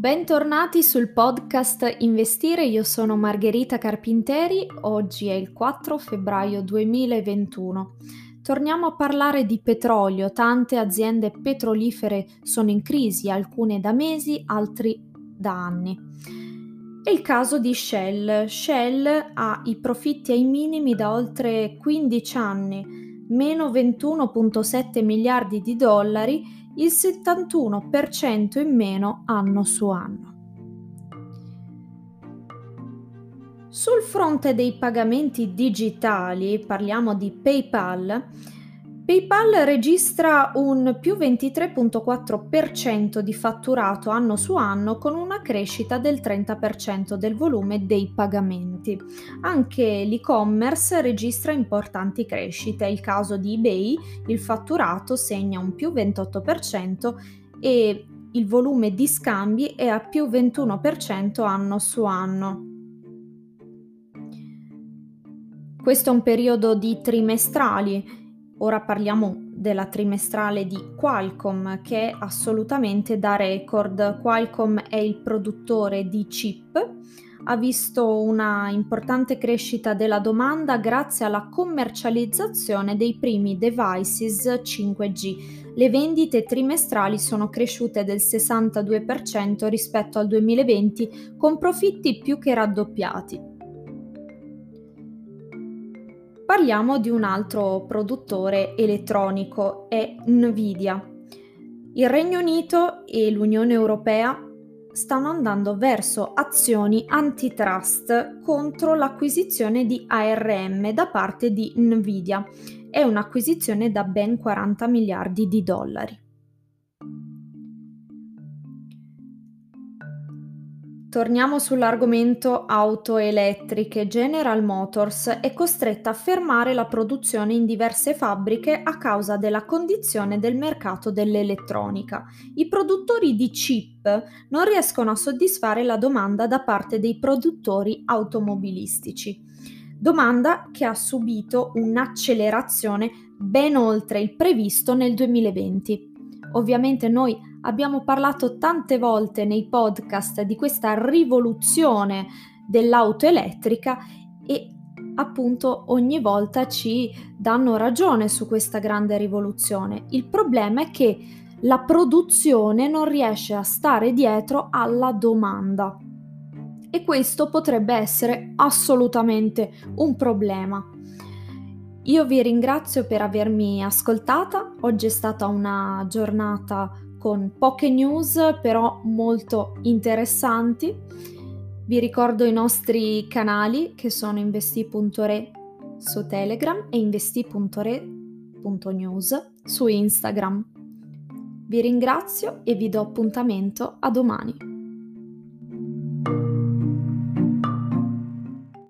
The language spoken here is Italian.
Bentornati sul podcast Investire, io sono Margherita Carpinteri, oggi è il 4 febbraio 2021. Torniamo a parlare di petrolio, tante aziende petrolifere sono in crisi, alcune da mesi, altri da anni. È il caso di Shell. Shell ha i profitti ai minimi da oltre 15 anni, meno 21,7 miliardi di dollari il 71% in meno anno su anno. Sul fronte dei pagamenti digitali, parliamo di PayPal, PayPal registra un più 23.4% di fatturato anno su anno con una crescita del 30% del volume dei pagamenti. Anche l'e-commerce registra importanti crescite, è il caso di eBay, il fatturato segna un più 28% e il volume di scambi è a più 21% anno su anno. Questo è un periodo di trimestrali Ora parliamo della trimestrale di Qualcomm che è assolutamente da record. Qualcomm è il produttore di chip, ha visto una importante crescita della domanda grazie alla commercializzazione dei primi devices 5G. Le vendite trimestrali sono cresciute del 62% rispetto al 2020 con profitti più che raddoppiati. Parliamo di un altro produttore elettronico, è Nvidia. Il Regno Unito e l'Unione Europea stanno andando verso azioni antitrust contro l'acquisizione di ARM da parte di Nvidia. È un'acquisizione da ben 40 miliardi di dollari. Torniamo sull'argomento auto elettriche. General Motors è costretta a fermare la produzione in diverse fabbriche a causa della condizione del mercato dell'elettronica. I produttori di chip non riescono a soddisfare la domanda da parte dei produttori automobilistici. Domanda che ha subito un'accelerazione ben oltre il previsto nel 2020. Ovviamente noi abbiamo parlato tante volte nei podcast di questa rivoluzione dell'auto elettrica e appunto ogni volta ci danno ragione su questa grande rivoluzione. Il problema è che la produzione non riesce a stare dietro alla domanda e questo potrebbe essere assolutamente un problema. Io vi ringrazio per avermi ascoltata, oggi è stata una giornata con poche news però molto interessanti. Vi ricordo i nostri canali che sono investi.re su Telegram e investi.re.news su Instagram. Vi ringrazio e vi do appuntamento a domani.